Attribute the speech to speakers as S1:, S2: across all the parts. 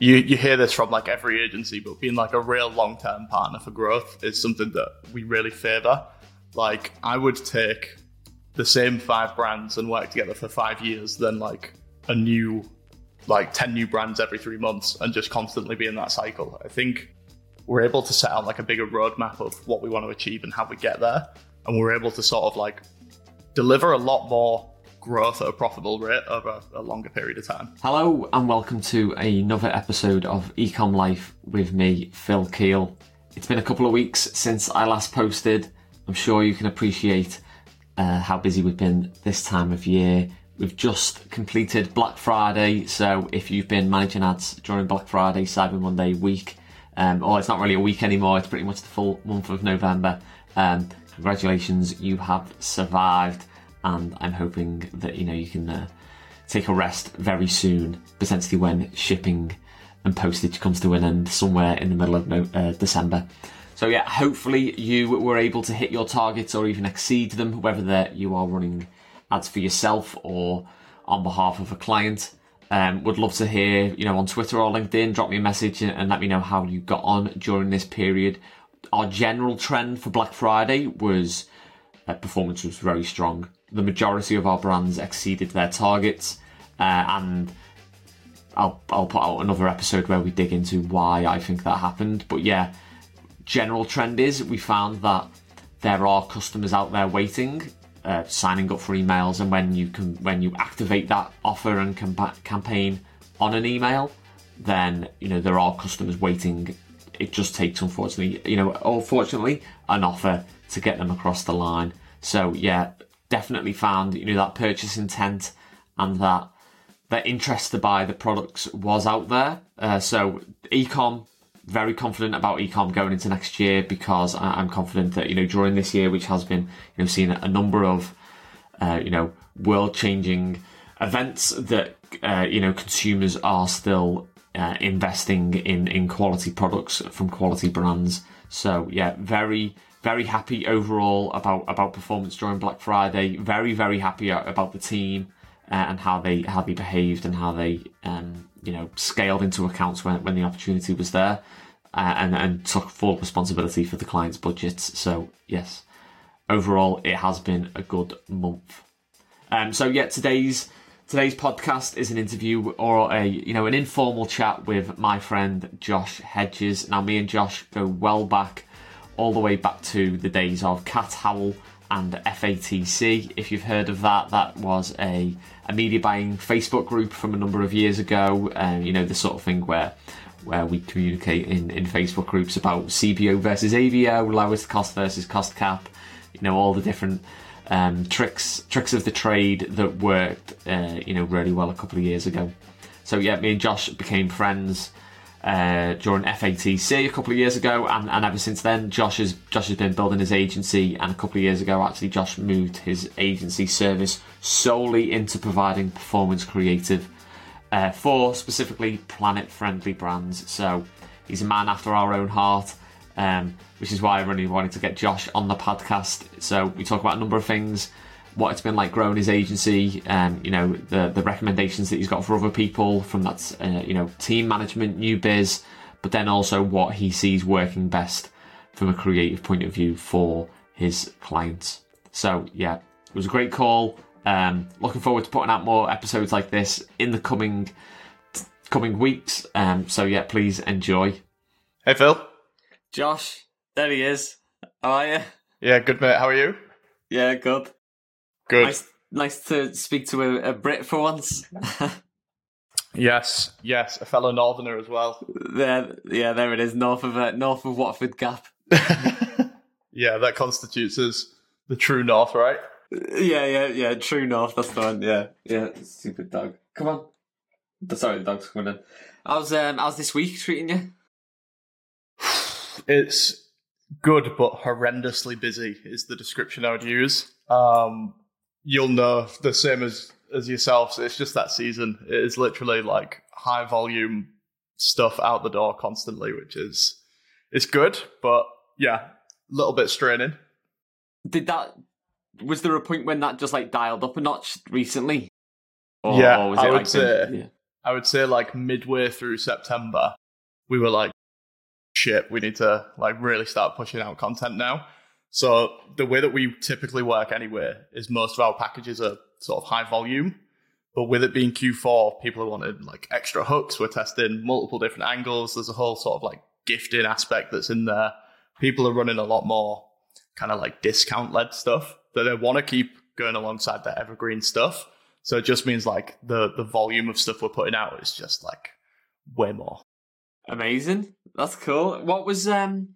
S1: you you hear this from like every agency, but being like a real long term partner for growth is something that we really favor. Like I would take the same five brands and work together for five years than like a new like 10 new brands every three months and just constantly be in that cycle. I think we're able to set out like a bigger roadmap of what we want to achieve and how we get there. And we're able to sort of like deliver a lot more growth at a profitable rate over a longer period of time.
S2: Hello and welcome to another episode of Ecom Life with me, Phil Kiel. It's been a couple of weeks since I last posted. I'm sure you can appreciate uh, how busy we've been this time of year. We've just completed Black Friday, so if you've been managing ads during Black Friday, Cyber Monday week, um, or it's not really a week anymore, it's pretty much the full month of November, um, congratulations, you have survived, and I'm hoping that you know you can uh, take a rest very soon, potentially when shipping and postage comes to an end somewhere in the middle of no- uh, December. So yeah, hopefully you were able to hit your targets or even exceed them, whether that you are running ads for yourself or on behalf of a client. Um, would love to hear, you know, on Twitter or LinkedIn, drop me a message and let me know how you got on during this period. Our general trend for Black Friday was uh, performance was very strong. The majority of our brands exceeded their targets, uh, and I'll I'll put out another episode where we dig into why I think that happened. But yeah, general trend is we found that there are customers out there waiting uh, signing up for emails, and when you can when you activate that offer and campa- campaign on an email, then you know there are customers waiting. It just takes, unfortunately, you know, unfortunately, an offer to get them across the line. So yeah, definitely found you know that purchase intent and that that interest to buy the products was out there. Uh, so ecom very confident about ecom going into next year because I'm confident that you know during this year, which has been you know seeing a number of uh, you know world changing events, that uh, you know consumers are still uh, investing in in quality products from quality brands. So yeah, very very happy overall about about performance during Black Friday. Very very happy about the team. Uh, and how they how they behaved and how they um, you know scaled into accounts when when the opportunity was there, uh, and and took full responsibility for the client's budgets. So yes, overall it has been a good month. Um, so yeah, today's today's podcast is an interview or a you know an informal chat with my friend Josh Hedges. Now me and Josh go well back, all the way back to the days of Cat Howl and FATC. If you've heard of that, that was a, a media buying Facebook group from a number of years ago. Um, you know, the sort of thing where where we communicate in, in Facebook groups about CBO versus ABO, lowest cost versus cost cap, you know, all the different um, tricks tricks of the trade that worked, uh, you know, really well a couple of years ago. So yeah, me and Josh became friends uh, during FATC a couple of years ago, and, and ever since then, Josh has Josh has been building his agency. And a couple of years ago, actually, Josh moved his agency service solely into providing performance creative uh, for specifically planet-friendly brands. So he's a man after our own heart. Um, which is why I really wanted to get Josh on the podcast. So we talk about a number of things, what it's been like growing his agency, um, you know, the the recommendations that he's got for other people from that, uh, you know, team management, new biz, but then also what he sees working best from a creative point of view for his clients. So yeah, it was a great call. Um, looking forward to putting out more episodes like this in the coming coming weeks. Um, so yeah, please enjoy.
S1: Hey Phil.
S2: Josh, there he is. How are you?
S1: Yeah, good mate. How are you?
S2: Yeah, good.
S1: Good.
S2: Nice, nice to speak to a, a Brit for once.
S1: Yes, yes, a fellow northerner as well.
S2: there, yeah, there it is, north of uh, north of Watford Gap.
S1: yeah, that constitutes as the true north, right?
S2: Yeah, yeah, yeah. True north. That's the one. Yeah, yeah. Stupid dog. Come on. Sorry, the dog's coming in. How's um, how's this week treating you?
S1: It's good but horrendously busy is the description I would use. Um, you'll know the same as as yourselves. It's just that season. It is literally like high volume stuff out the door constantly, which is it's good, but yeah, a little bit straining.
S2: Did that? Was there a point when that just like dialed up a notch recently? Or,
S1: yeah,
S2: or
S1: I would
S2: like
S1: say.
S2: yeah.
S1: I would say like midway through September, we were like, shit, we need to like really start pushing out content now. So the way that we typically work anyway is most of our packages are sort of high volume. But with it being Q4, people wanted like extra hooks. We're testing multiple different angles. There's a whole sort of like gifting aspect that's in there. People are running a lot more kind of like discount led stuff that they want to keep going alongside their evergreen stuff. So it just means like the the volume of stuff we're putting out is just like way more.
S2: Amazing. That's cool. What was um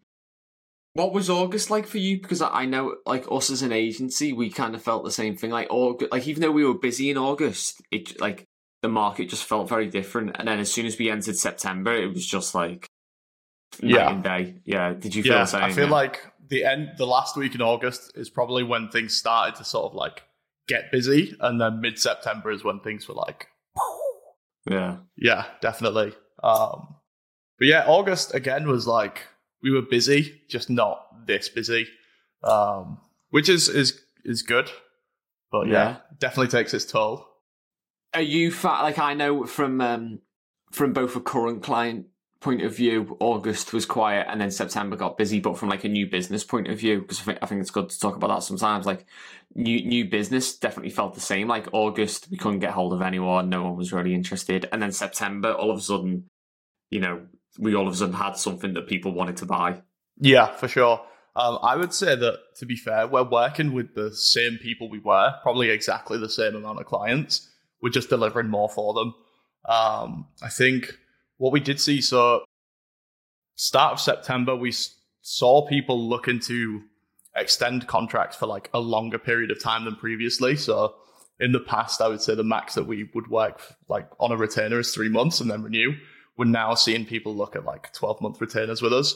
S2: what was August like for you? Because I know, like us as an agency, we kind of felt the same thing. Like August, like even though we were busy in August, it like the market just felt very different. And then as soon as we entered September, it was just like
S1: Yeah.
S2: night and day. Yeah. Did you feel
S1: Yeah,
S2: the same?
S1: I feel
S2: Yeah.
S1: like the end, the last week in August is probably when things started to sort of like get busy, and then mid September is when things were like,
S2: yeah,
S1: yeah, definitely. Um, but yeah, August again was like we were busy, just not this busy, um, which is is is good. But yeah,
S2: Yeah.
S1: definitely takes its toll.
S2: Are you fa- like I know from um from both a current client point of view, August was quiet and then September got busy, but from like a new business point of view, because I think I think it's good to talk about that sometimes. Like new new business definitely felt the same. Like August, we couldn't get hold of anyone, no one was really interested, and then September, all of a sudden, you know, we all of a sudden had something that people wanted to buy.
S1: Yeah, for sure. Um, I would say that to be fair, we're working with the same people we were, probably exactly the same amount of clients. We're just delivering more for them. Um, I think what we did see, so start of September, we saw people looking to extend contracts for like a longer period of time than previously. So in the past, I would say the max that we would work like on a retainer is three months and then renew. We're now seeing people look at like 12 month retainers with us,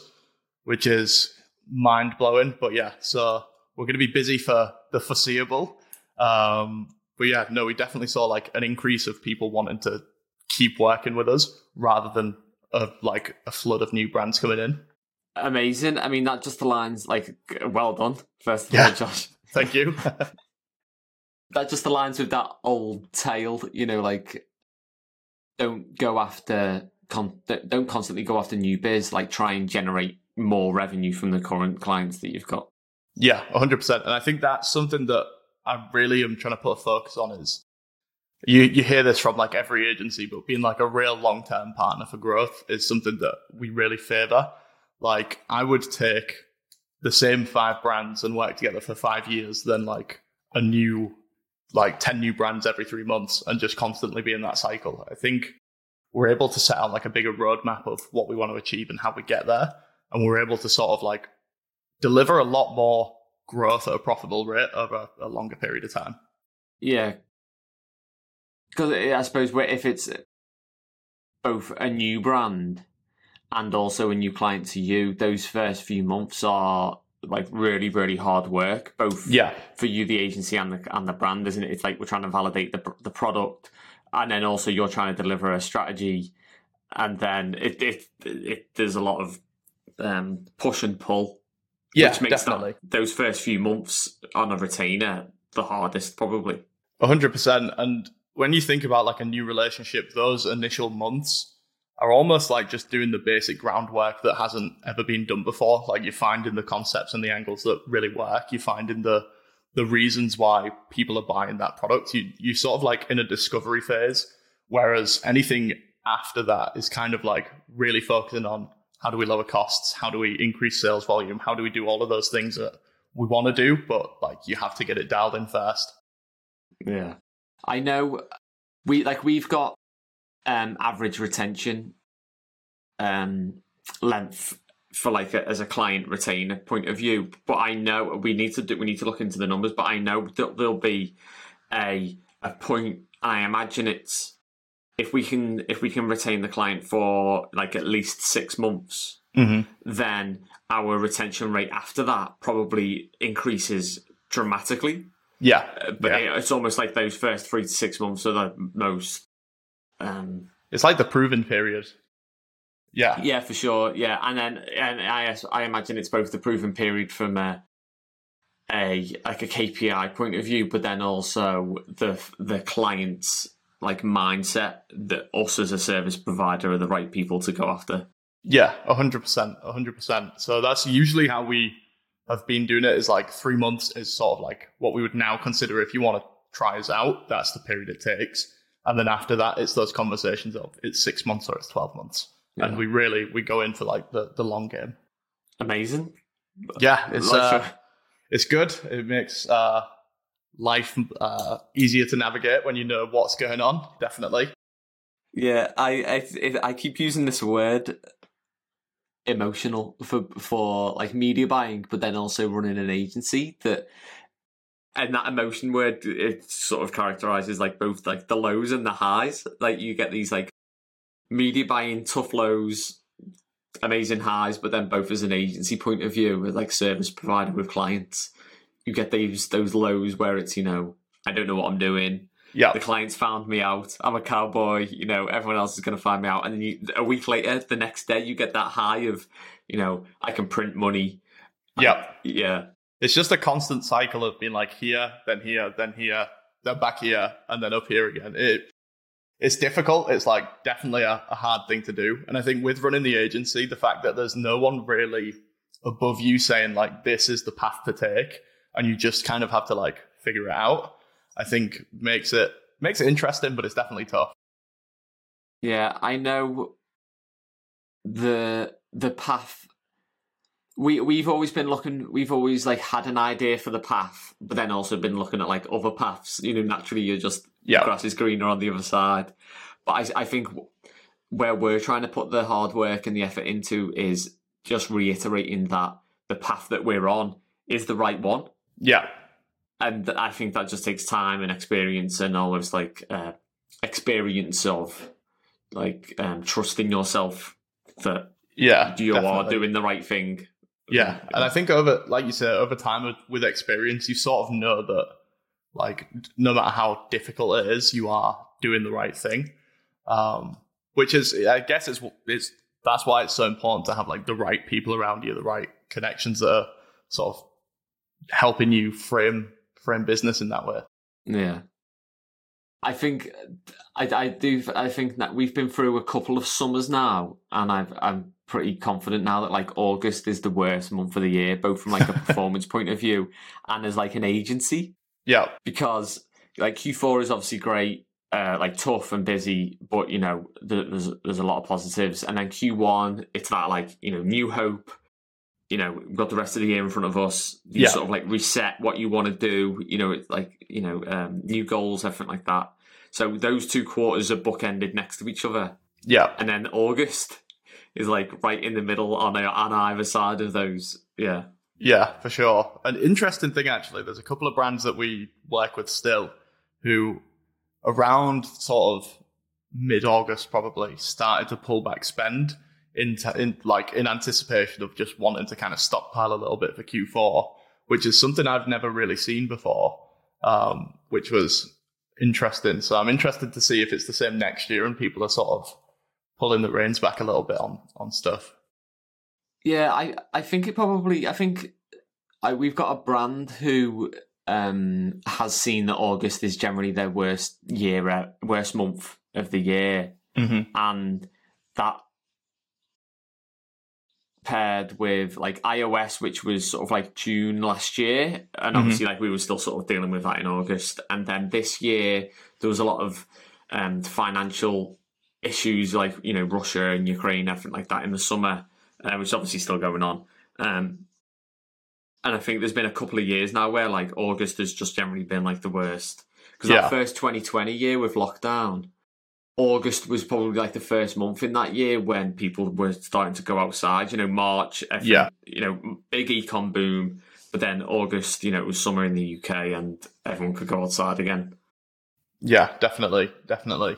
S1: which is mind blowing. But yeah, so we're going to be busy for the foreseeable. Um, but yeah, no, we definitely saw like an increase of people wanting to keep working with us rather than a, like a flood of new brands coming in.
S2: Amazing. I mean, that just aligns like well done. First of
S1: Yeah.
S2: all, Josh.
S1: Thank you.
S2: that just aligns with that old tale, you know, like don't go after con- don't constantly go after new biz, like try and generate more revenue from the current clients that you've got.
S1: Yeah, 100%. And I think that's something that I really am trying to put a focus on is you, you hear this from like every agency, but being like a real long term partner for growth is something that we really favor. Like, I would take the same five brands and work together for five years than like a new, like 10 new brands every three months and just constantly be in that cycle. I think we're able to set out like a bigger roadmap of what we want to achieve and how we get there. And we're able to sort of like deliver a lot more growth at a profitable rate over a longer period of time.
S2: Yeah, because eh, I suppose if it's both a new brand and also a new client to you, those first few months are like really, really hard work, both
S1: Yeah.
S2: for you, the agency, and the and the brand, isn't it? It's like we're trying to validate the the product, and then also you're trying to deliver a strategy, and then it it, it there's a lot of um, push and pull,
S1: Yeah,
S2: which makes
S1: definitely.
S2: that, those first few months on a retainer the hardest, probably.
S1: A hundred percent. And when you think about like a new relationship, those initial months are almost like just doing the basic groundwork that hasn't ever been done before. Like you're finding the concepts and the angles that really work. You're finding the the reasons why people are buying that product. You you sort of like in a discovery phase, whereas anything after that is kind of like really focusing on how do we lower costs, how do we increase sales volume, how do we do all of those things that we want to do, but like you have to get it dialed in first.
S2: Yeah. I know we like we've got um average retention um length for like a, as a client retainer point of view, but I know we need to do we need to look into the numbers, but I know that there'll be a a point I imagine it's if we can if we can retain the client for like at least 6 months
S1: Mm-hmm.
S2: then our retention rate after that probably increases dramatically
S1: Yeah,
S2: uh, but
S1: Yeah.
S2: it- it's almost like those first three to six months are the most. Um,
S1: It's like the proven period. Yeah.
S2: yeah, for sure. Yeah, and then and I I imagine it's both the proven period from a, a like a KPI point of view, but then also the the client's like mindset that us as a service provider are the right people to go after.
S1: Yeah, hundred percent, hundred percent. So that's usually how we have been doing it. Is like three months is sort of like what we would now consider if you want to try us out. That's the period it takes, and then after that, it's those conversations of it's six months or it's twelve months,
S2: Yeah.
S1: and we really we go in for like the the long game.
S2: Amazing.
S1: Yeah, it's uh,
S2: uh,
S1: it's good. It makes uh, life uh, easier to navigate when you know what's going on. Definitely.
S2: Yeah, I I, I keep using this word emotional for for like media buying, but then also running an agency that. And that emotion word, it sort of characterizes like both like the lows and the highs. Like you get these like media buying tough lows, amazing highs, but then both as an agency point of view, like service provider with clients, you get those those lows where it's you know I don't know what I'm doing
S1: Yeah,
S2: the clients found me out. I'm a cowboy. You know, everyone else is going to find me out. And then you, a week later, the next day, you get that high of, you know, I can print money.
S1: yeah.
S2: Yeah,
S1: It's just a constant cycle of being like here, then here, then here, then back here, and then up here again. It it's difficult. It's like definitely a, a hard thing to do. And I think with running the agency, the fact that there's no one really above you saying like this is the path to take, and you just kind of have to like figure it out. I think makes it makes it interesting, but it's definitely tough.
S2: yeah. I know the the path. We we've always been looking. We've always like had an idea for the path, but then also been looking at like other paths. You know, naturally, you're just
S1: Yeah,
S2: grass is greener on the other side. But I, I think where we're trying to put the hard work and the effort into is just reiterating that the path that we're on is the right one.
S1: yeah,
S2: And I think that just takes time and experience and almost like uh, experience of like um, trusting yourself that
S1: yeah.
S2: you are doing the right thing.
S1: Yeah, and I think over, like you said, over time with, with experience, you sort of know that, like, no matter how difficult it is, you are doing the right thing. Um, which is, I guess, it's it's that's why it's so important to have like the right people around you, the right connections that are sort of helping you frame frame business in that way.
S2: Yeah. I think I, I do I think that we've been through a couple of summers now and I've I'm pretty confident now that like August is the worst month of the year, both from like a performance point of view and as like an agency.
S1: Yeah,
S2: Because like Q4 is obviously great, uh, like tough and busy, but you know, there's there's a lot of positives. And then Q1, it's that like, you know, new hope. You know, we've got the rest of the year in front of us. You
S1: Yeah.
S2: sort of like reset what you want to do. You know, it's like you know, um, new goals, everything like that. So those two quarters are bookended next to each other,
S1: yeah,
S2: and then August is like right in the middle on a, on either side of those. Yeah,
S1: Yeah, for sure. An interesting thing, actually, there's a couple of brands that we work with still who, around sort of mid August, probably started to pull back spend into in like in anticipation of just wanting to kind of stockpile a little bit for Q4, which is something I've never really seen before, um, which was interesting. So I'm interested to see if it's the same next year and people are sort of pulling the reins back a little bit on on stuff.
S2: Yeah, I I think it probably I think I we've got a brand who um has seen that August is generally their worst year uh, worst month of the year
S1: Mm-hmm.
S2: and that paired with like iOS which was sort of like June last year and
S1: Mhm.
S2: obviously like we were still sort of dealing with that in August and then this year there was a lot of um financial issues like you know Russia and Ukraine everything like that in the summer uh, which is obviously still going on. Um, and I think there's been a couple of years now where like August has just generally been like the worst because
S1: Yeah.
S2: that first 2020 year with lockdown, August was probably like the first month in that year when people were starting to go outside. You know, March, everything,
S1: Yeah.
S2: you know, big ecom boom, but then August, you know, it was summer in the UK and everyone could go outside again.
S1: Yeah, definitely, definitely.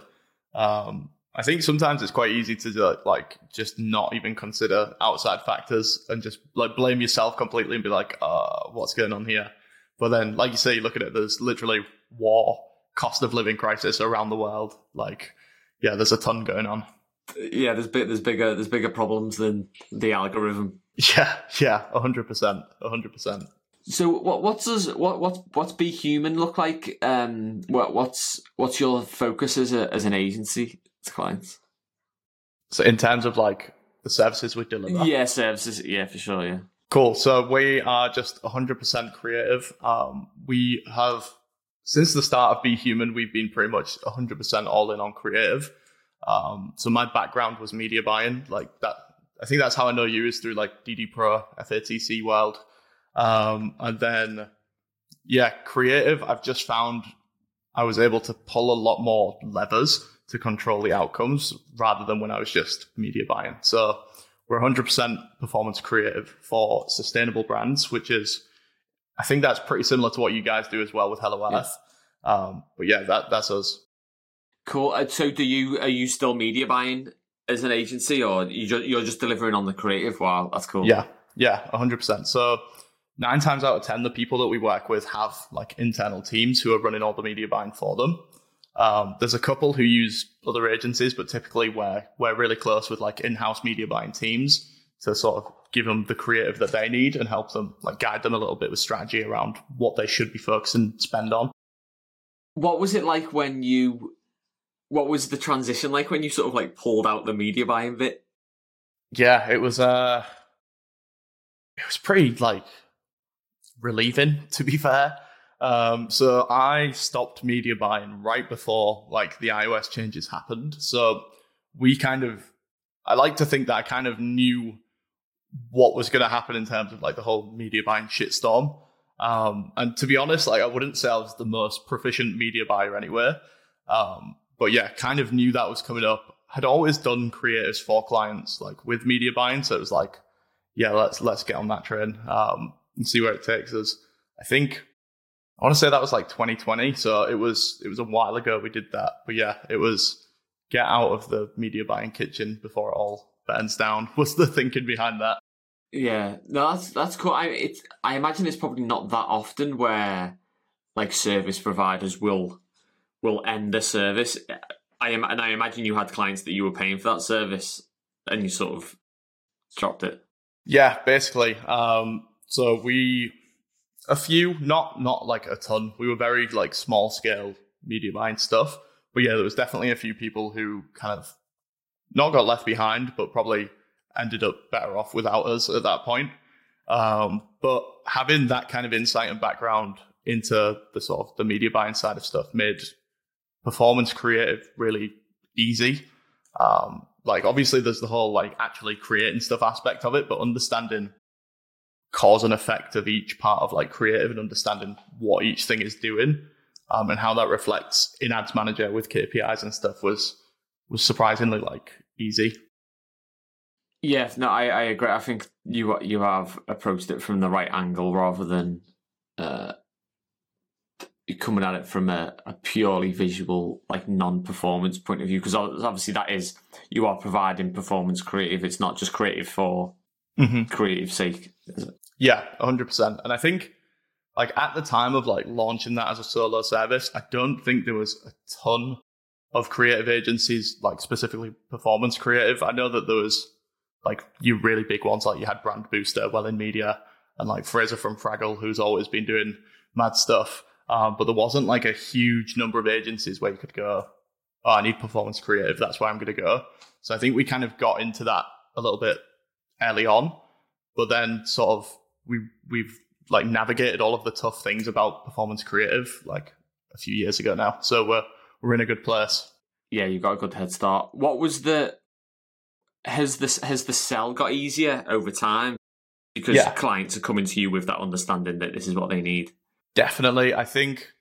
S1: Um, I think sometimes it's quite easy to uh, like just not even consider outside factors and just like blame yourself completely and be like, uh, what's going on here? But then, like you say, you look at it, there's literally war, cost of living crisis around the world. Like, yeah, there's a ton going on.
S2: Yeah, there's big, there's bigger there's bigger problems than the algorithm.
S1: Yeah, yeah, hundred percent, hundred percent.
S2: So what what does what what what's Be Human look like? Um, what what's what's your focus as a as an agency clients?
S1: So in terms of like the services we deliver,
S2: Yeah, services. Yeah, for sure. Yeah.
S1: Cool. So we are just 100% creative. Um, we have, since the start of Be Human, we've been pretty much 100% all in on creative. Um, so my background was media buying. Like that, I think that's how I know you is through like DD Pro, FATC World. Um, and then, yeah, creative, I've just found I was able to pull a lot more levers to control the outcomes rather than when I was just media buying. So, we're 100% performance creative for sustainable brands, which is, I think that's pretty similar to what you guys do as well with Hello Earth. Yeah. Um, but yeah, that that's us.
S2: Cool. Uh, so, do you are you still media buying as an agency, or you just, you're just delivering on the creative? Wow, that's cool.
S1: Yeah, yeah, 100%. So nine times out of ten, the people that we work with have like internal teams who are running all the media buying for them. Um, there's a couple who use other agencies, but typically we're we're really close with like in-house media buying teams to sort of give them the creative that they need and help them like guide them a little bit with strategy around what they should be focusing spend on.
S2: What was it like when you? What was the transition like when you sort of like pulled out the media buying bit?
S1: Yeah, it was uh, it was pretty like relieving to be fair. Um, so I stopped media buying right before like the iOS changes happened. So we kind of, I like to think that I kind of knew what was going to happen in terms of like the whole media buying shitstorm. Um, and to be honest, like I wouldn't say I was the most proficient media buyer anywhere. Um, but yeah, kind of knew that was coming up. Had always done creators for clients like with media buying, so it was like, yeah, let's let's get on that train um, and see where it takes us. I think I want to say that was like 2020, so it was it was a while ago we did that. But yeah, it was get out of the media buying kitchen before it all burns down. Was the thinking behind that?
S2: Yeah, no, that's that's cool. I it's I imagine it's probably not that often where like service providers will will end the service. I am, and I imagine you had clients that you were paying for that service, and you sort of dropped it.
S1: Yeah, basically. Um, so we a few, not not like a ton. We were very like small scale media buying stuff, but yeah, there was definitely a few people who kind of not got left behind, but probably ended up better off without us at that point. Um, but having that kind of insight and background into the sort of the media buying side of stuff made performance creative really easy. Um, like obviously there's the whole like actually creating stuff aspect of it, but understanding cause and effect of each part of like creative and understanding what each thing is doing um, and how that reflects in ads manager with KPIs and stuff was was surprisingly like easy.
S2: Yeah, no, I, I agree. I think you you have approached it from the right angle rather than uh, coming at it from a, a purely visual, like non-performance point of view. Because obviously that is you are providing performance creative. It's not just creative for mm-hmm. creative sake.
S1: Yeah, hundred percent. And I think like at the time of like launching that as a solo service, I don't think there was a ton of creative agencies, like specifically performance creative. I know that there was like you really big ones, like you had Brand Booster, Well in Media, and like Fraser from Fraggell, who's always been doing mad stuff. Um, but there wasn't like a huge number of agencies where you could go, oh, I need performance creative. That's where I'm going to go. So I think we kind of got into that a little bit early on, but then sort of we we've like navigated all of the tough things about performance creative like a few years ago now. So we're we're in a good place.
S2: Yeah, you got a good head start. What was the has this has the sell got easier over time because yeah. clients are coming to you with that understanding that this is what they need?
S1: Definitely, I think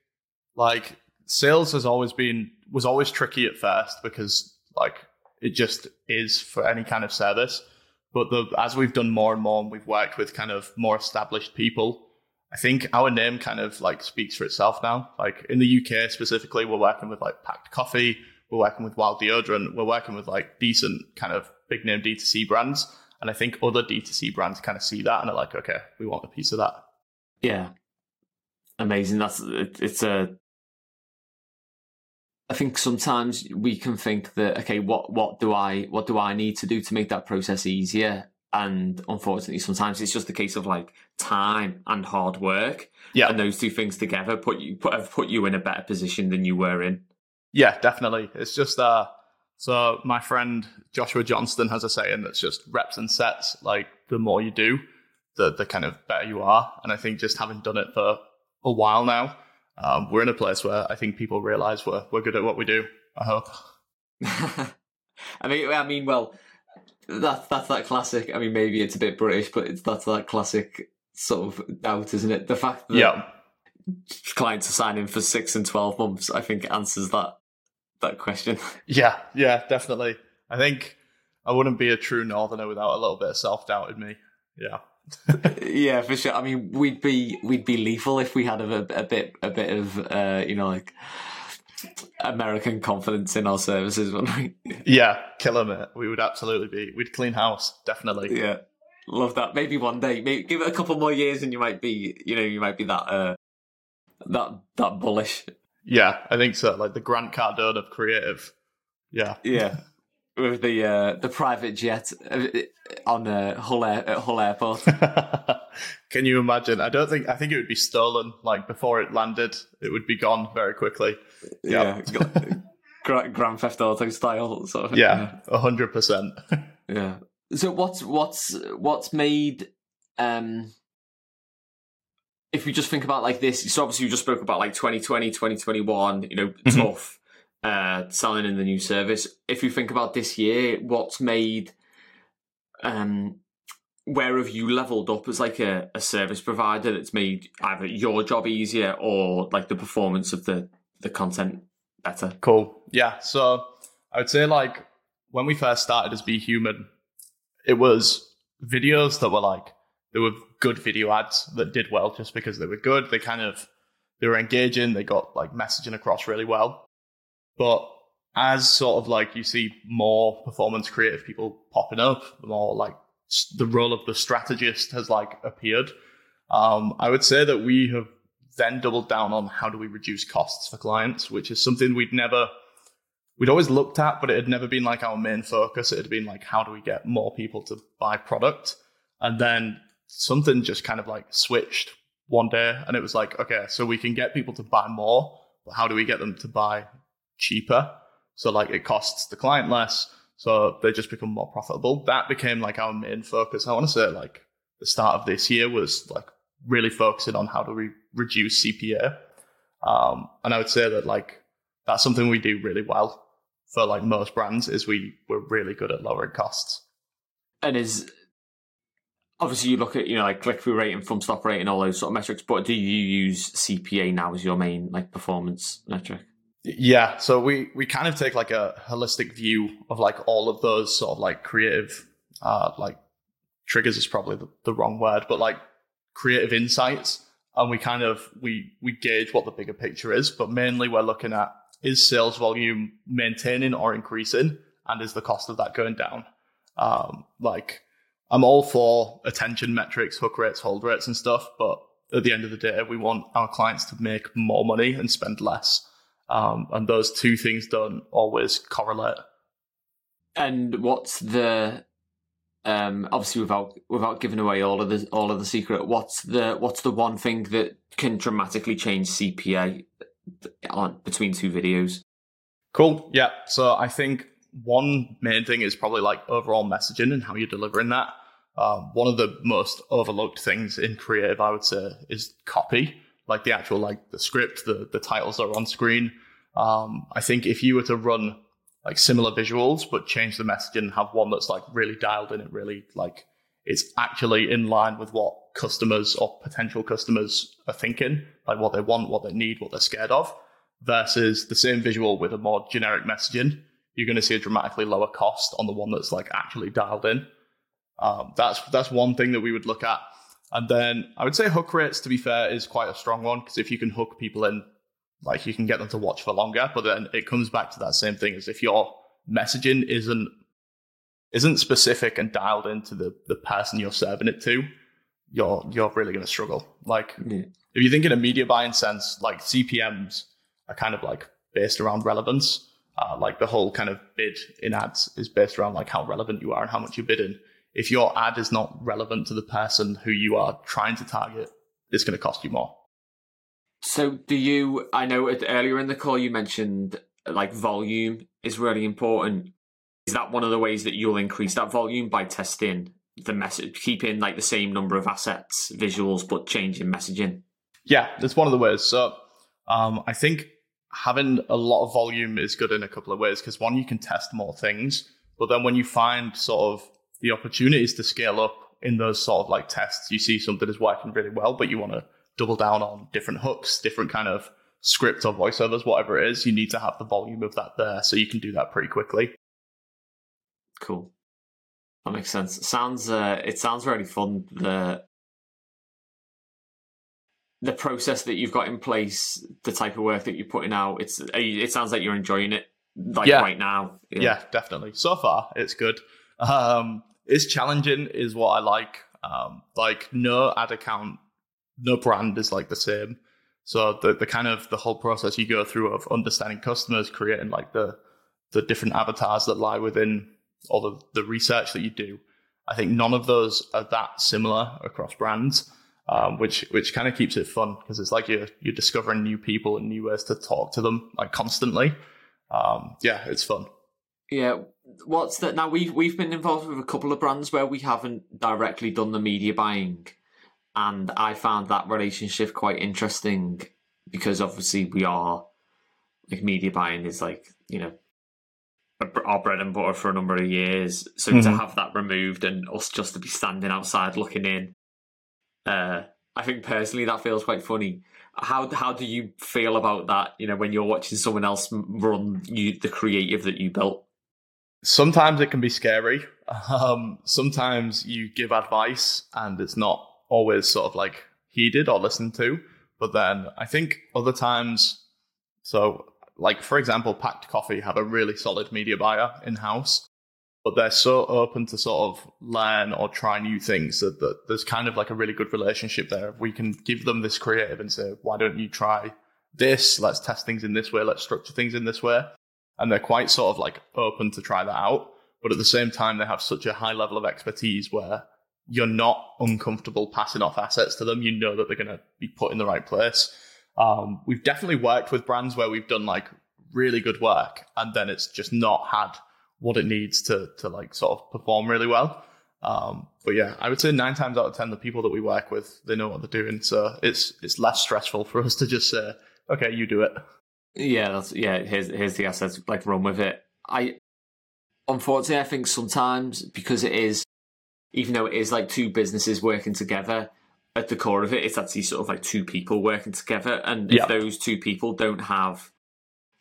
S1: like sales has always been was always tricky at first because like it just is for any kind of service. But the, as we've done more and more, and we've worked with kind of more established people, I think our name kind of like speaks for itself now. Like in the UK specifically, we're working with like Pact Coffee, we're working with Wild Deodorant, we're working with like decent kind of big name D2C brands. And I think other D2C brands kind of see that and are like, okay, we want a piece of that.
S2: Yeah. Amazing. That's it's a I think sometimes we can think that okay, what what do I what do I need to do to make that process easier? and unfortunately sometimes it's just a case of like time and hard work
S1: Yeah.
S2: and those two things together put you put have put you in a better position than you were in
S1: Yeah, definitely. It's just uh so my friend Joshua Johnston has a saying that's just reps and sets. Like the more you do, the the kind of better you are. And I think just having done it for a while now, um, we're in a place where I think people realize we're we're good at what we do. I hope.
S2: I mean, I mean, well, that's that's that classic. I mean, maybe it's a bit British, but it's that's that classic sort of doubt, isn't it? The fact that
S1: Yeah.
S2: clients are signing for six and twelve months, I think, answers that that question.
S1: Yeah, yeah, definitely. I think I wouldn't be a true northerner without a little bit of self doubt in me. Yeah.
S2: yeah, for sure. I mean, we'd be we'd be lethal if we had a, a bit a bit of uh, you know like American confidence in our services, wouldn't we?
S1: Yeah, killer mate. We would absolutely be. We'd clean house, definitely.
S2: yeah, love that. Maybe one day, maybe give it a couple more years, and you might be you know you might be that uh, that that bullish.
S1: Yeah, I think so. Like the Grant Cardone of creative. Yeah.
S2: Yeah. With the uh, the private jet uh, on uh, Hull Air, at Hull Airport.
S1: Can you imagine? I don't think I think it would be stolen like before it landed. It would be gone very quickly.
S2: yeah, Gra- Grand Theft Auto style sort of.
S1: Yeah, a hundred percent.
S2: yeah. So what's what's what's made um if we just think about like this, so obviously you just spoke about like 2020, 2021, you know,
S1: Mhm.
S2: tough uh selling in the new service. If you think about this year, what's made um where have you leveled up as like a, a service provider that's made either your job easier or like the performance of the the content better?
S1: Cool. Yeah. So I would say like when we first started as Be Human, it was videos that were like there were good video ads that did well just because they were good. They kind of they were engaging. They got like messaging across really well. But as sort of like you see more performance creative people popping up, the more like the role of the strategist has like appeared. Um, I would say that we have then doubled down on how do we reduce costs for clients, which is something we'd never we'd always looked at, but it had never been like our main focus. It had been like how do we get more people to buy product, and then something just kind of like switched one day, and it was like okay, so we can get people to buy more, but how do we get them to buy cheaper? So like it costs the client less, so they just become more profitable. That became like our main focus. I want to say like the start of this year was like really focusing on how do we reduce CPA. Um, and I would say that like that's something we do really well for like most brands is we we're really good at lowering costs.
S2: And is obviously you look at you know like click through rate and thumb stop rate and all those sort of metrics. But do you use CPA now as your main like performance metric?
S1: Yeah, so we we kind of take like a holistic view of like all of those sort of like creative uh like triggers is probably the, the wrong word, but like creative insights and we kind of we we gauge what the bigger picture is, but mainly we're looking at is sales volume maintaining or increasing and is the cost of that going down? Um like I'm all for attention metrics, hook rates, hold rates and stuff, but at the end of the day we want our clients to make more money and spend less. Um, and those two things don't always correlate.
S2: And what's the um obviously without without giving away all of the all of the secret, what's the what's the one thing that can dramatically change CPA on between two videos?
S1: Cool. Yeah. So I think one main thing is probably like overall messaging and how you're delivering that. Um, one of the most overlooked things in creative, I would say, is copy. Like the actual like the script, the the titles are on screen. Um, I think if you were to run like similar visuals but change the messaging and have one that's like really dialed in, it really like it's actually in line with what customers or potential customers are thinking, like what they want, what they need, what they're scared of, versus the same visual with a more generic messaging, you're going to see a dramatically lower cost on the one that's like actually dialed in. Um, that's that's one thing that we would look at, and then I would say hook rates. To be fair, is quite a strong one because if you can hook people in, like you can get them to watch for longer. But then it comes back to that same thing as if your messaging isn't isn't specific and dialed into the the person you're serving it to, you're you're really going to struggle. Like
S2: Yeah.
S1: if you think in a media buying sense, like CPMS are kind of like based around relevance. Uh, like the whole kind of bid in ads is based around like how relevant you are and how much you're bidding. If your ad is not relevant to the person who you are trying to target, it's going to cost you more.
S2: So, do you? I know earlier in the call you mentioned like volume is really important. Is that one of the ways that you'll increase that volume by testing the message, keeping like the same number of assets, visuals, but changing messaging?
S1: Yeah, that's one of the ways. So, um, I think having a lot of volume is good in a couple of ways because one, you can test more things, but then when you find sort of the opportunities to scale up in those sort of like tests, you see something is working really well, but you want to double down on different hooks, different kind of script or voiceovers, whatever it is, you need to have the volume of that there so you can do that pretty quickly.
S2: Cool. That makes sense. Sounds uh, it sounds really fun. The the process that you've got in place, the type of work that you're putting out, it's it sounds like you're enjoying it like
S1: yeah.
S2: right now.
S1: Yeah. yeah. definitely. So far, it's good. Um, it's challenging, is what I like. Um, like no ad account, no brand is like the same. So the the kind of the whole process you go through of understanding customers, creating like the the different avatars that lie within all the, the research that you do. I think none of those are that similar across brands um, which which kind of keeps it fun because it's like you're you're discovering new people and new ways to talk to them like constantly. Um, yeah, it's fun.
S2: Yeah, what's that? Now we've we've been involved with a couple of brands where we haven't directly done the media buying, and I found that relationship quite interesting because obviously we are like media buying is like you know our bread and butter for a number of years. So mm-hmm. to have that removed and us just to be standing outside looking in uh, I think personally that feels quite funny. How how do you feel about that? You know, when you're watching someone else run you the creative that you built.
S1: Sometimes it can be scary. Um, sometimes you give advice and it's not always sort of like heeded or listened to. But then I think other times, so like for example, Pact Coffee have a really solid media buyer in house, but they're so open to sort of learn or try new things that, that there's kind of like a really good relationship there. We can give them this creative and say, why don't you try this? Let's test things in this way. Let's structure things in this way. And they're quite sort of like open to try that out. But at the same time, they have such a high level of expertise where you're not uncomfortable passing off assets to them. You know that they're going to be put in the right place. Um, we've definitely worked with brands where we've done like really good work and then it's just not had what it needs to to like sort of perform really well. Um, but yeah, I would say nine times out of ten, the people that we work with, they know what they're doing, so it's it's less stressful for us to just say, okay, you do it.
S2: Yeah, that's yeah. Here's here's the assets, like run with it. I unfortunately, I think sometimes because it is, even though it is like two businesses working together, at the core of it, it's actually sort of like two people working together, and if those two people don't have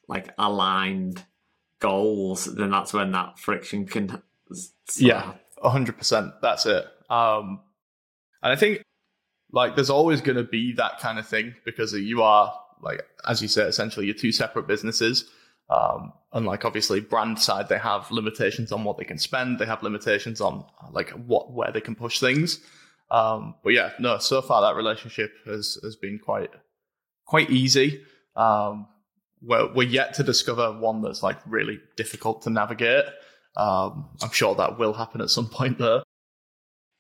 S2: like aligned goals, then that's when that friction can.
S1: Yeah, hundred percent. That's it. Um, and I think like there's always going to be that kind of thing because you are like as you said, essentially you're two separate businesses. Um, and like obviously brand side, they have limitations on what they can spend. They have limitations on like what where they can push things. Um, but yeah, no, so far that relationship has has been quite quite easy. Um, we're, we're yet to discover one that's like really difficult to navigate. Um, I'm sure that will happen at some point though.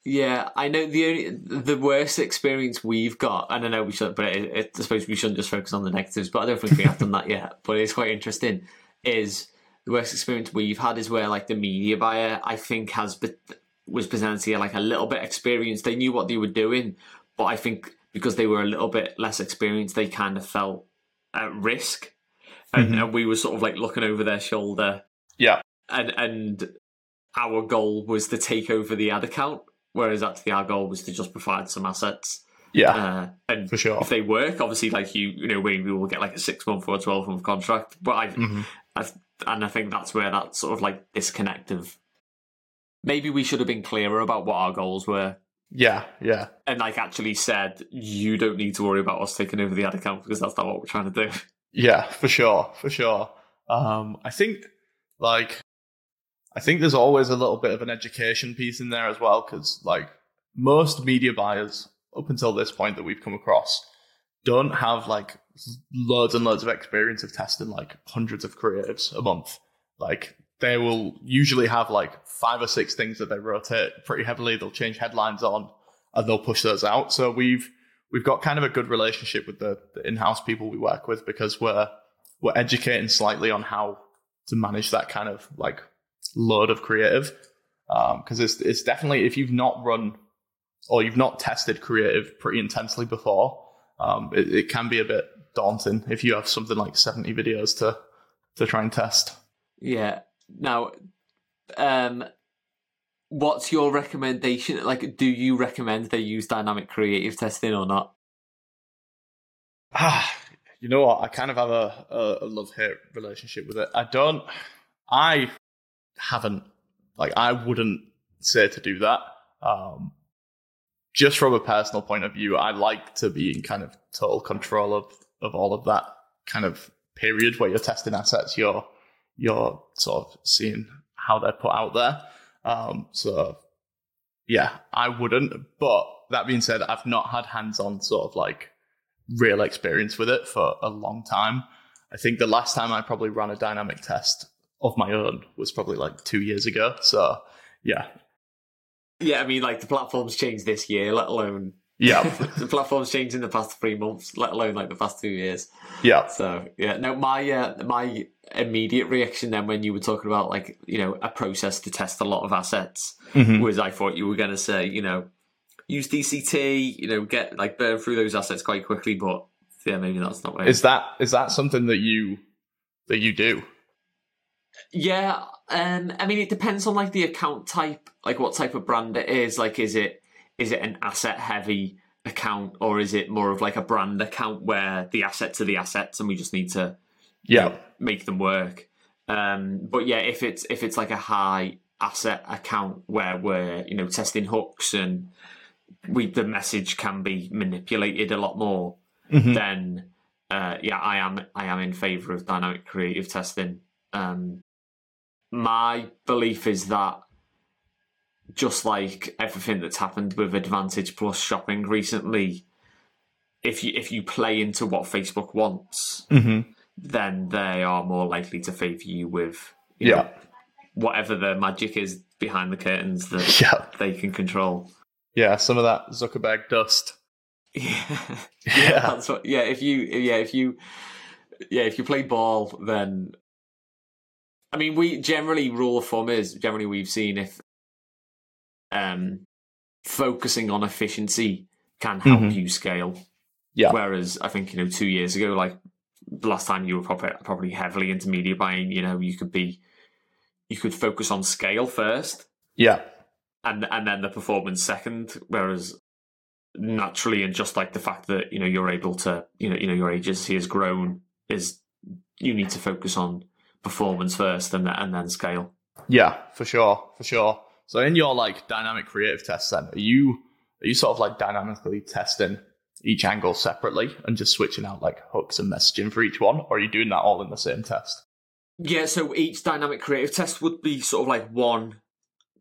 S2: Yeah, I know the only the worst experience we've got. I don't know we should, but it, it, I suppose we shouldn't just focus on the negatives. But I don't think we have done that yet. But it's quite interesting. Is the worst experience we've had is where like the media buyer I think has was presenting like a little bit experienced. They knew what they were doing, but I think because they were a little bit less experienced, they kind of felt at risk and, mm-hmm. and we were sort of like looking over their shoulder.
S1: Yeah,
S2: and and our goal was to take over the ad account, whereas actually our goal was to just provide some assets.
S1: Yeah, uh,
S2: and
S1: for sure,
S2: if they work, obviously, like you, you know, maybe we'll get like a six month or a twelve month contract. But I, mm-hmm. I, and I think that's where that sort of like disconnect of maybe we should have been clearer about what our goals were.
S1: Yeah, yeah,
S2: and like actually said, you don't need to worry about us taking over the ad account because that's not what we're trying to do.
S1: Yeah, for sure, for sure. Um, I think like I think there's always a little bit of an education piece in there as well because like most media buyers up until this point that we've come across don't have like loads and loads of experience of testing like hundreds of creatives a month. Like they will usually have like five or six things that they rotate pretty heavily. They'll change headlines on and they'll push those out. So we've we've got kind of a good relationship with the, the in-house people we work with because we're we're educating slightly on how to manage that kind of like load of creative. Because um, it's it's definitely if you've not run or you've not tested creative pretty intensely before, um, it, it can be a bit daunting if you have something like 70 videos to to try and test.
S2: Yeah. Now, um, what's your recommendation? Like, do you recommend they use dynamic creative testing or not?
S1: Ah, you know what? I kind of have a, a love hate relationship with it. I don't. I haven't. Like, I wouldn't say to do that. Um, just from a personal point of view, I like to be in kind of total control of of all of that kind of period where you're testing assets. You're you're sort of seeing how they're put out there. Um, so yeah, I wouldn't. But that being said, I've not had hands-on sort of like real experience with it for a long time. I think the last time I probably ran a dynamic test of my own was probably like two years ago. So yeah.
S2: Yeah, I mean, like the platform's changed this year, let alone
S1: yeah,
S2: the platform's changed in the past three months, let alone like the past two years.
S1: Yeah.
S2: So yeah, no, my uh, my immediate reaction then when you were talking about like you know a process to test a lot of assets mm-hmm. was I thought you were going to say you know use DCT, you know get like burn through those assets quite quickly, but yeah, maybe that's not.
S1: Is that is that something that you that you do?
S2: Yeah, um, I mean it depends on like the account type, like what type of brand it is. Like, is it is it an asset heavy account or is it more of like a brand account where the assets are the assets and we just need to
S1: yeah you know,
S2: make them work um, but yeah if it's if it's like a high asset account where we're you know testing hooks and we the message can be manipulated a lot more mm-hmm. then uh, yeah i am i am in favor of dynamic creative testing um, my belief is that just like everything that's happened with Advantage Plus shopping recently, if you if you play into what Facebook wants,
S1: mm-hmm.
S2: then they are more likely to favour you with you
S1: yeah know,
S2: whatever the magic is behind the curtains that
S1: yeah.
S2: they can control.
S1: Yeah, some of that Zuckerberg dust.
S2: Yeah, yeah, that's what. Yeah, if you yeah if you yeah if you play ball, then I mean we generally rule of thumb is generally we've seen if um, focusing on efficiency can help mm-hmm. you scale.
S1: Yeah.
S2: Whereas I think you know two years ago, like last time you were probably probably heavily into media buying, you know, you could be you could focus on scale first.
S1: Yeah.
S2: And and then the performance second. Whereas naturally and just like the fact that, you know, you're able to, you know, you know, your agency has grown is you need to focus on performance first and and then scale.
S1: Yeah, for sure. For sure. So in your like dynamic creative test then, are you are you sort of like dynamically testing each angle separately and just switching out like hooks and messaging for each one, or are you doing that all in the same test?
S2: Yeah, so each dynamic creative test would be sort of like one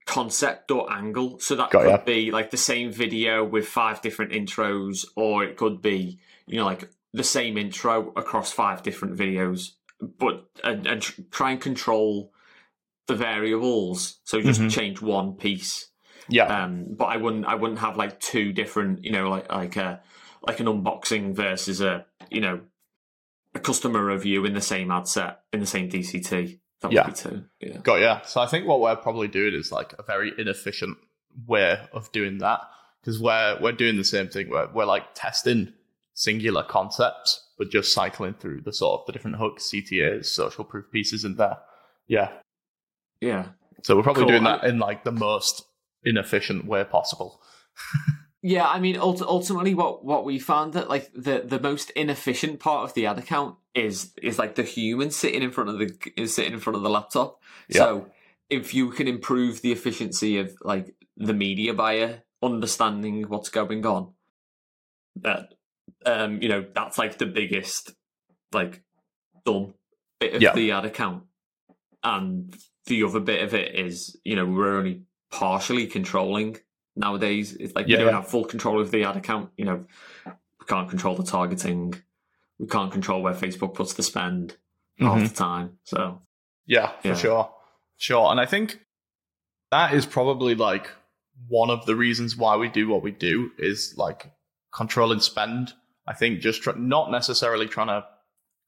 S2: concept or angle. So that Got could ya. be like the same video with five different intros, or it could be, you know, like the same intro across five different videos, but and, and try and control the variables. So just mm-hmm. change one piece.
S1: Yeah.
S2: Um, but I wouldn't I wouldn't have like two different, you know, like like a like an unboxing versus a you know a customer review in the same ad set in the same DCT. That yeah. would be two. Yeah.
S1: Got yeah. So I think what we're probably doing is like a very inefficient way of doing that because we're we're doing the same thing. We're we're like testing singular concepts, but just cycling through the sort of the different hooks, CTAs, social proof pieces in there. Yeah.
S2: Yeah.
S1: So we're probably cool. doing that in like the most inefficient way possible.
S2: yeah, I mean, ultimately, what what we found that like the the most inefficient part of the ad account is is like the human sitting in front of the is sitting in front of the laptop. Yeah. So if you can improve the efficiency of like the media buyer uh, understanding what's going on, that um, you know, that's like the biggest like dumb bit of yeah. the ad account. And the other bit of it is, you know, we're only partially controlling nowadays. It's like yeah, we don't yeah. have full control of the ad account. You know, we can't control the targeting. We can't control where Facebook puts the spend mm-hmm. half the time. So
S1: yeah, for sure, Sure. And I think that is probably like one of the reasons why we do what we do is like controlling spend. I think just try, not necessarily trying to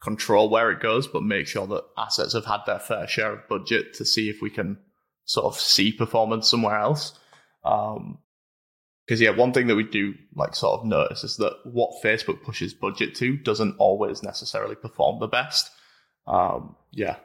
S1: control where it goes, but make sure that assets have had their fair share of budget to see if we can sort of see performance somewhere else. Um, because yeah, one thing that we do like sort of notice is that what Facebook pushes budget to doesn't always necessarily perform the best. Um, yeah,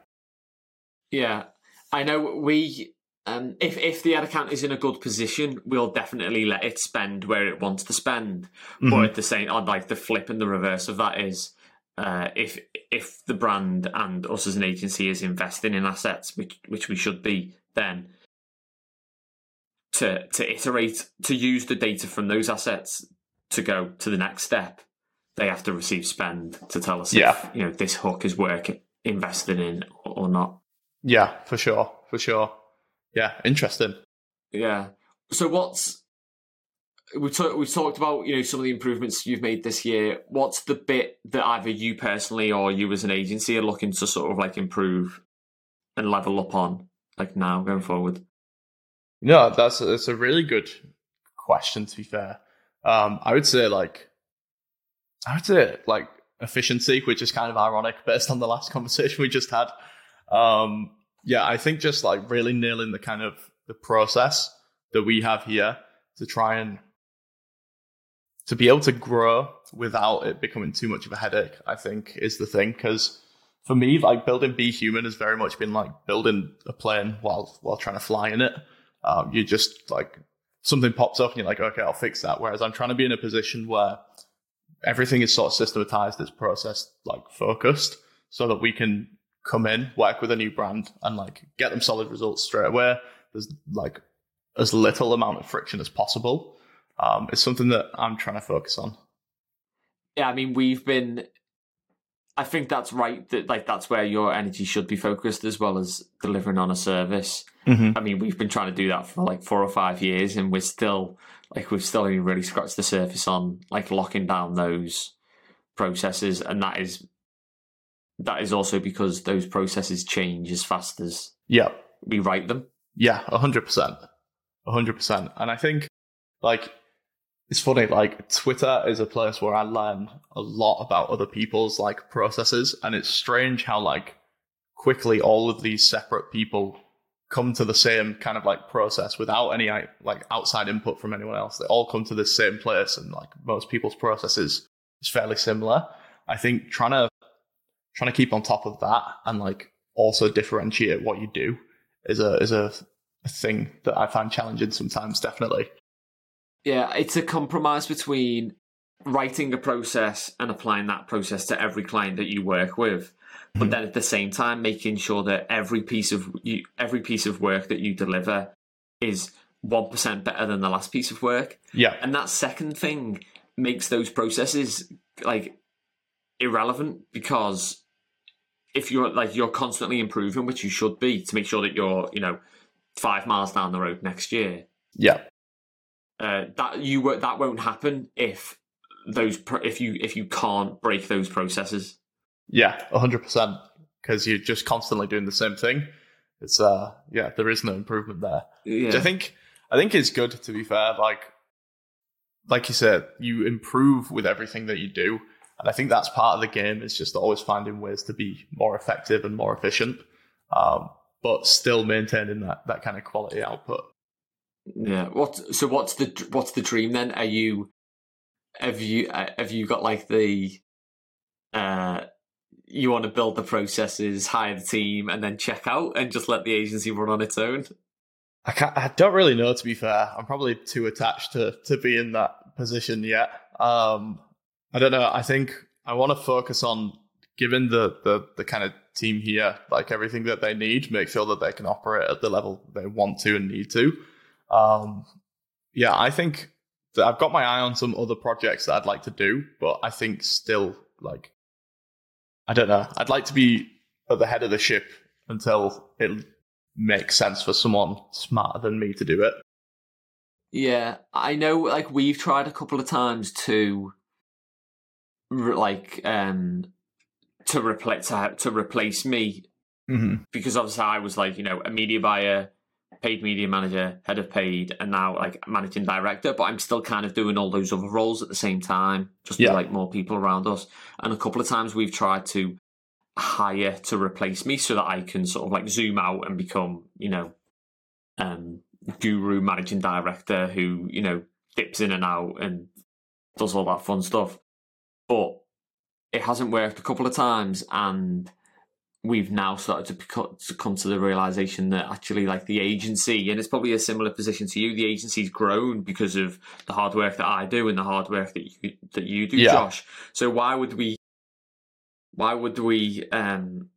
S2: yeah, I know we. Um, if if the ad account is in a good position, we'll definitely let it spend where it wants to spend.
S1: Mhm.
S2: But at the same, on like the flip and the reverse of that is, uh, if if the brand and us as an agency is investing in assets, which which we should be, then to to iterate to use the data from those assets to go to the next step, they have to receive spend to tell us
S1: Yeah.
S2: if you know this hook is worth investing in or not.
S1: yeah, for sure, for sure. Yeah, interesting.
S2: Yeah. So what's we talked we talked about you know some of the improvements you've made this year. What's the bit that either you personally or you as an agency are looking to sort of like improve and level up on like now going forward?
S1: No, that's that's a really good question. To be fair, um, I would say like I would say like efficiency, which is kind of ironic based on the last conversation we just had. Um, yeah, I think just like really nailing the kind of the process that we have here to try and to be able to grow without it becoming too much of a headache. I think is the thing because for me, like building Be Human has very much been like building a plane while while trying to fly in it. Um, you just like something pops up and you're like, okay, I'll fix that. Whereas I'm trying to be in a position where everything is sort of systematized, it's processed, like focused, so that we can come in, work with a new brand, and like get them solid results straight away. There's like as little amount of friction as possible. Um, it's something that I'm trying to focus on.
S2: Yeah, I mean we've been I think that's right that like that's where your energy should be focused as well as delivering on a service.
S1: Mm-hmm.
S2: I mean, we've been trying to do that for like four or five years, and we're still like we've still only really scratched the surface on like locking down those processes, and that is that is also because those processes change as fast as
S1: Yeah,
S2: we write them.
S1: Yeah, a hundred percent, a hundred percent. And I think, like, it's funny. Like, Twitter is a place where I learn a lot about other people's like processes, and it's strange how like quickly all of these separate people come to the same kind of like process without any like outside input from anyone else. They all come to the same place, and like most people's processes is fairly similar. I think trying to trying to keep on top of that and like also differentiate what you do is a is a, a thing that I find challenging sometimes. Definitely.
S2: Yeah, it's a compromise between writing a process and applying that process to every client that you work with, but
S1: Mhm.
S2: then at the same time making sure that every piece of you, every piece of work that you deliver is one percent better than the last piece of work.
S1: Yeah.
S2: And that second thing makes those processes like irrelevant because if you're like you're constantly improving, which you should be, to make sure that you're you know five miles down the road next year,
S1: Yeah.
S2: uh, that you that won't happen if those pro- if you if you can't break those processes.
S1: Yeah. A hundred percent. Because you're just constantly doing the same thing. It's uh yeah, there is no improvement there.
S2: Yeah,
S1: Which I think I think it's good to be fair. Like like you said, you improve with everything that you do. And I think that's part of the game is just always finding ways to be more effective and more efficient. Um, but still maintaining that, that kind of quality output.
S2: yeah. What so what's the what's the dream then? Are you have you uh, have you got like the uh you want to build the processes, hire the team, and then check out and just let the agency run on its own?
S1: I can't, I don't really know to be fair. I'm probably too attached to to be in that position yet. Um, I don't know. I think I want to focus on giving the, the the kind of team here like everything that they need, make sure that they can operate at the level they want to and need to. Um, yeah, I think that I've got my eye on some other projects that I'd like to do, but I think still like I don't know. I'd like to be at the head of the ship until it makes sense for someone smarter than me to do it.
S2: Yeah, I know. Like we've tried a couple of times to, like, um, to replace to, to replace me
S1: Mm-hmm.
S2: Because obviously I was like, you know, a media buyer, paid media manager, head of paid, and now like managing director, but I'm still kind of doing all those other roles at the same time, just
S1: Yeah.
S2: with like more people around us. And a couple of times we've tried to hire to replace me so that I can sort of like zoom out and become, you know, um guru managing director who, you know, dips in and out and does all that fun stuff. But it hasn't worked a couple of times and we've now started to, come to the realization that actually like the agency and it's probably a similar position to you the agency's grown because of the hard work that I do and the hard work that you that you do
S1: Yeah.
S2: Josh so why would we why would we um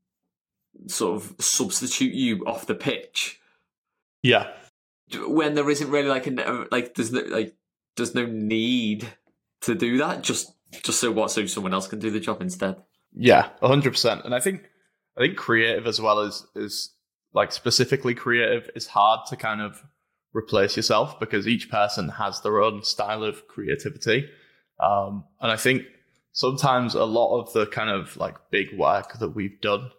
S2: sort of substitute you off the pitch
S1: Yeah.
S2: when there isn't really like a like there's no like there's no need to do that just just so what so someone else can do the job instead
S1: Yeah, hundred percent. And I think I think creative as well as is like specifically creative is hard to kind of replace yourself because each person has their own style of creativity. Um, and I think sometimes a lot of the kind of like big work that we've done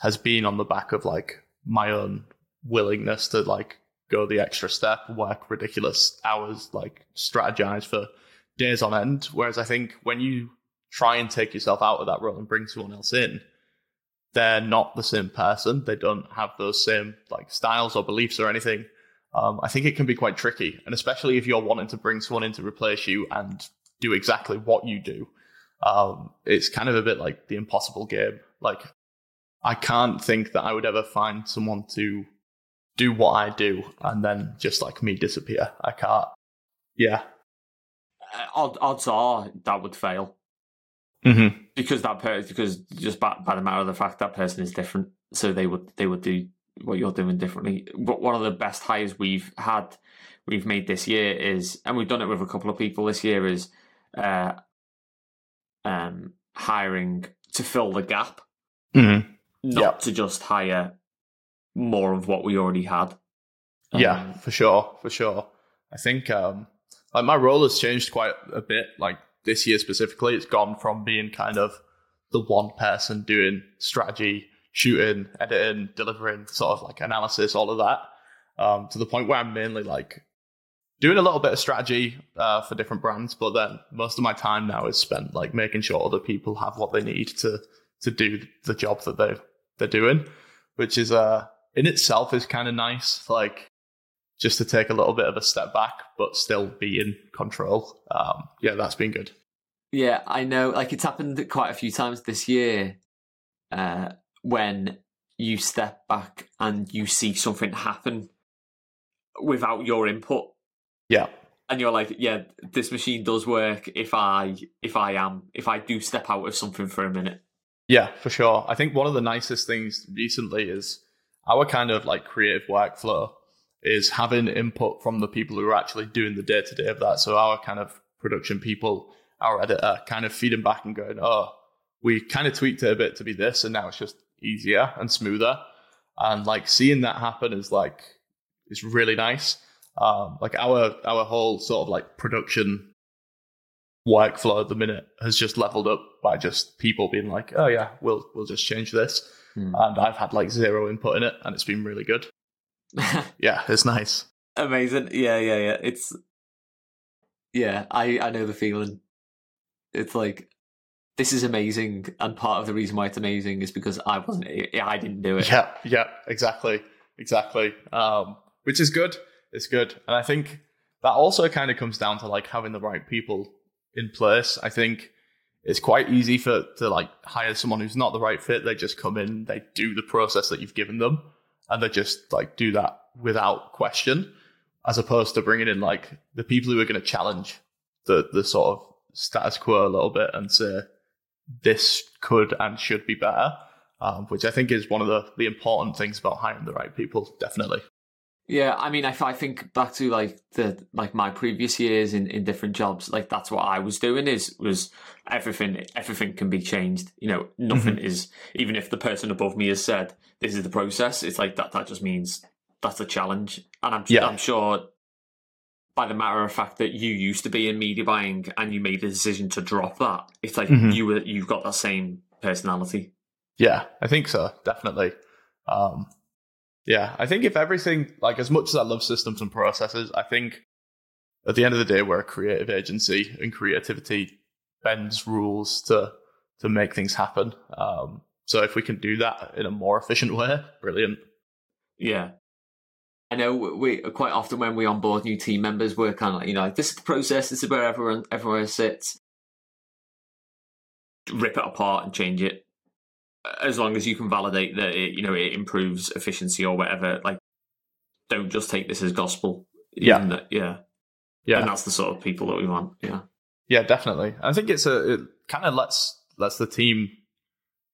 S1: has been on the back of like my own willingness to like go the extra step, work ridiculous hours, like strategize for days on end. Whereas I think when you try and take yourself out of that role and bring someone else in, they're not the same person. They don't have those same like styles or beliefs or anything. Um, I think it can be quite tricky, and especially if you're wanting to bring someone in to replace you and do exactly what you do, um, it's kind of a bit like the impossible game. Like, I can't think that I would ever find someone to do what I do and then just like me disappear. I can't. Yeah.
S2: Uh, odd, odds are that would fail
S1: Mm-hmm.
S2: because that person because just by, by the matter of the fact that person is different so they would they would do what you're doing differently but one of the best hires we've had we've made this year is and we've done it with a couple of people this year is uh um hiring to fill the gap
S1: Mm-hmm.
S2: not
S1: Yeah.
S2: to just hire more of what we already had
S1: Yeah,
S2: Um,
S1: for sure, for sure. I think um, like my role has changed quite a bit. Like this year specifically, it's gone from being kind of the one person doing strategy, shooting, editing, delivering, sort of like analysis, all of that, um, to the point where I'm mainly like doing a little bit of strategy uh, for different brands, but then most of my time now is spent like making sure other people have what they need to to do the job that they they're doing, which is uh in itself is kind of nice. Like just to take a little bit of a step back, but still be in control. Um, yeah, that's been good.
S2: Yeah, I know. Like it's happened quite a few times this year uh, when you step back and you see something happen without your input,
S1: Yeah,
S2: and you're like, "Yeah, this machine does work if I if I am if I do step out of something for a minute."
S1: yeah, for sure. I think one of the nicest things recently is our kind of like creative workflow is having input from the people who are actually doing the day to day of that. So our kind of production people, our editor, kind of feeding back and going, "Oh, we kind of tweaked it a bit to be this, and now it's just easier and smoother." And like seeing that happen is like is really nice. Um, like our our whole sort of like production workflow at the minute has just leveled up by just people being like, "Oh yeah, we'll we'll just change this,"
S2: Hmm.
S1: and I've had like zero input in it, and it's been really good. Yeah, it's nice.
S2: Amazing. Yeah, yeah, yeah. It's yeah. I I know the feeling. It's like this is amazing, and part of the reason why it's amazing is because I wasn't. I didn't do it.
S1: Yeah, yeah, exactly, exactly. Um, which is good. It's good, and I think that also kind of comes down to like having the right people in place. I think it's quite easy for to like hire someone who's not the right fit. They just come in, they do the process that you've given them, and they just like do that without question, as opposed to bringing in like the people who are going to challenge the the sort of status quo a little bit and say this could and should be better. Um, which I think is one of the, the important things about hiring the right people, definitely.
S2: Yeah, I mean, if I think back to like the like my previous years in, in different jobs, like that's what I was doing is was everything everything can be changed. You know, nothing is even if the person above me has said this is the process. It's like that. That just means that's a challenge, and I'm
S1: Yeah.
S2: I'm sure by the matter of fact that you used to be in media buying and you made a decision to drop that, it's like
S1: Mhm.
S2: you were you've got that same personality.
S1: Yeah, I think so, definitely. Um, yeah, I think if everything, like as much as I love systems and processes, I think at the end of the day, we're a creative agency and creativity bends rules to to make things happen. Um, so if we can do that in a more efficient way, brilliant.
S2: Yeah. I know we quite often when we onboard new team members, we're kind of like, you know, this is the process, this is where everyone everyone sits. Rip it apart and change it as long as you can validate that it, you know, it improves efficiency or whatever. Like, don't just take this as gospel.
S1: Yeah,
S2: that, yeah,
S1: yeah.
S2: And that's the sort of people that we want. Yeah,
S1: yeah, definitely. I think it's a it kind of lets lets the team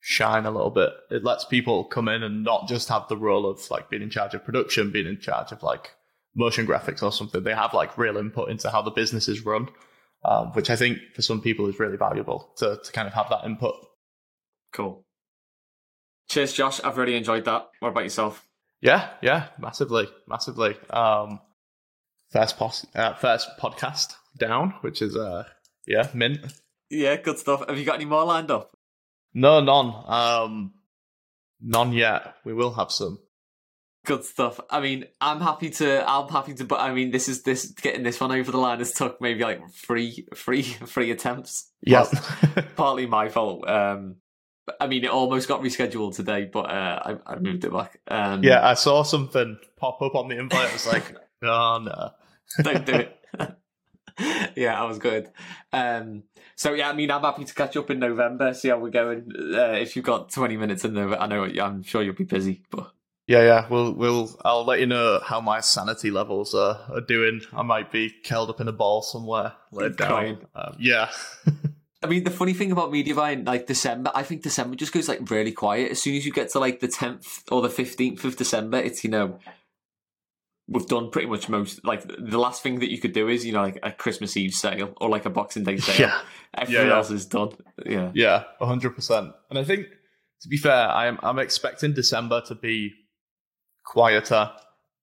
S1: shine a little bit. It lets people come in and not just have the role of like being in charge of production, being in charge of like motion graphics or something. They have like real input into how the business is run, um, which I think for some people is really valuable to to kind of have that input.
S2: Cool. Cheers, Josh. I've really enjoyed that. What about yourself?
S1: Yeah, yeah, massively, massively. Um, first pos- uh, first podcast down, which is uh, yeah, mint.
S2: Yeah, good stuff. Have you got any more lined up?
S1: No, none. Um, none yet. We will have some.
S2: Good stuff. I mean, I'm happy to. I'm happy to. But I mean, this is this getting this one over the line has took maybe like three, three, three attempts.
S1: Yeah,
S2: partly my fault. Um, I mean, it almost got rescheduled today, but uh, I, I moved it back. Um,
S1: yeah, I saw something pop up on the invite. I was like, oh no,
S2: don't do it. yeah, I was good. Um, so yeah, I mean, I'm happy to catch up in November, see how we're going. Uh, if you've got 20 minutes in there, I know I'm sure you'll be busy, but
S1: yeah, yeah, we'll we'll I'll let you know how my sanity levels are, are doing. I might be curled up in a ball somewhere, laid down. Um, yeah.
S2: I mean, the funny thing about media buying, like December, I think December just goes like really quiet. As soon as you get to like the 10th or the 15th of December, it's, you know, we've done pretty much most, like the last thing that you could do is, you know, like a Christmas Eve sale or like a Boxing Day sale.
S1: Yeah.
S2: Everything
S1: yeah, yeah.
S2: else is done. Yeah.
S1: Yeah, 100%. And I think, to be fair, I'm, I'm expecting December to be quieter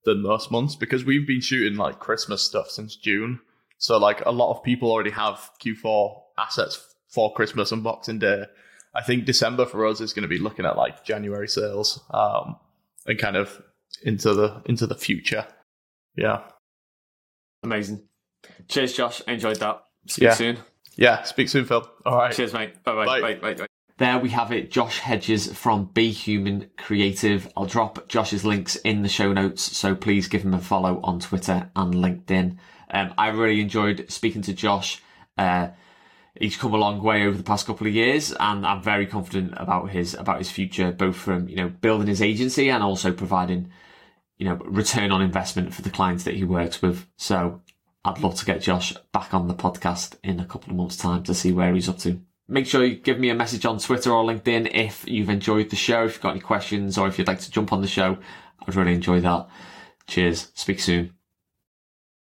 S1: than most months because we've been shooting like Christmas stuff since June. So like a lot of people already have Q4 assets for Christmas and Boxing Day. I think December for us is going to be looking at like January sales um, and kind of into the into the future. Yeah,
S2: amazing. Cheers, Josh. I enjoyed that. Speak
S1: yeah.
S2: soon.
S1: Yeah, speak soon, Phil. All right.
S2: Cheers, mate. Bye-bye. Bye bye. Bye bye. There we have it. Josh Hedges from Be Human Creative. I'll drop Josh's links in the show notes, so please give him a follow on Twitter and LinkedIn. Um, I really enjoyed speaking to Josh. Uh, he's come a long way over the past couple of years, and I'm very confident about his about his future, both from you know building his agency and also providing you know return on investment for the clients that he works with. So I'd love to get Josh back on the podcast in a couple of months' time to see where he's up to. Make sure you give me a message on Twitter or LinkedIn if you've enjoyed the show, if you've got any questions, or if you'd like to jump on the show. I'd really enjoy that. Cheers. Speak soon.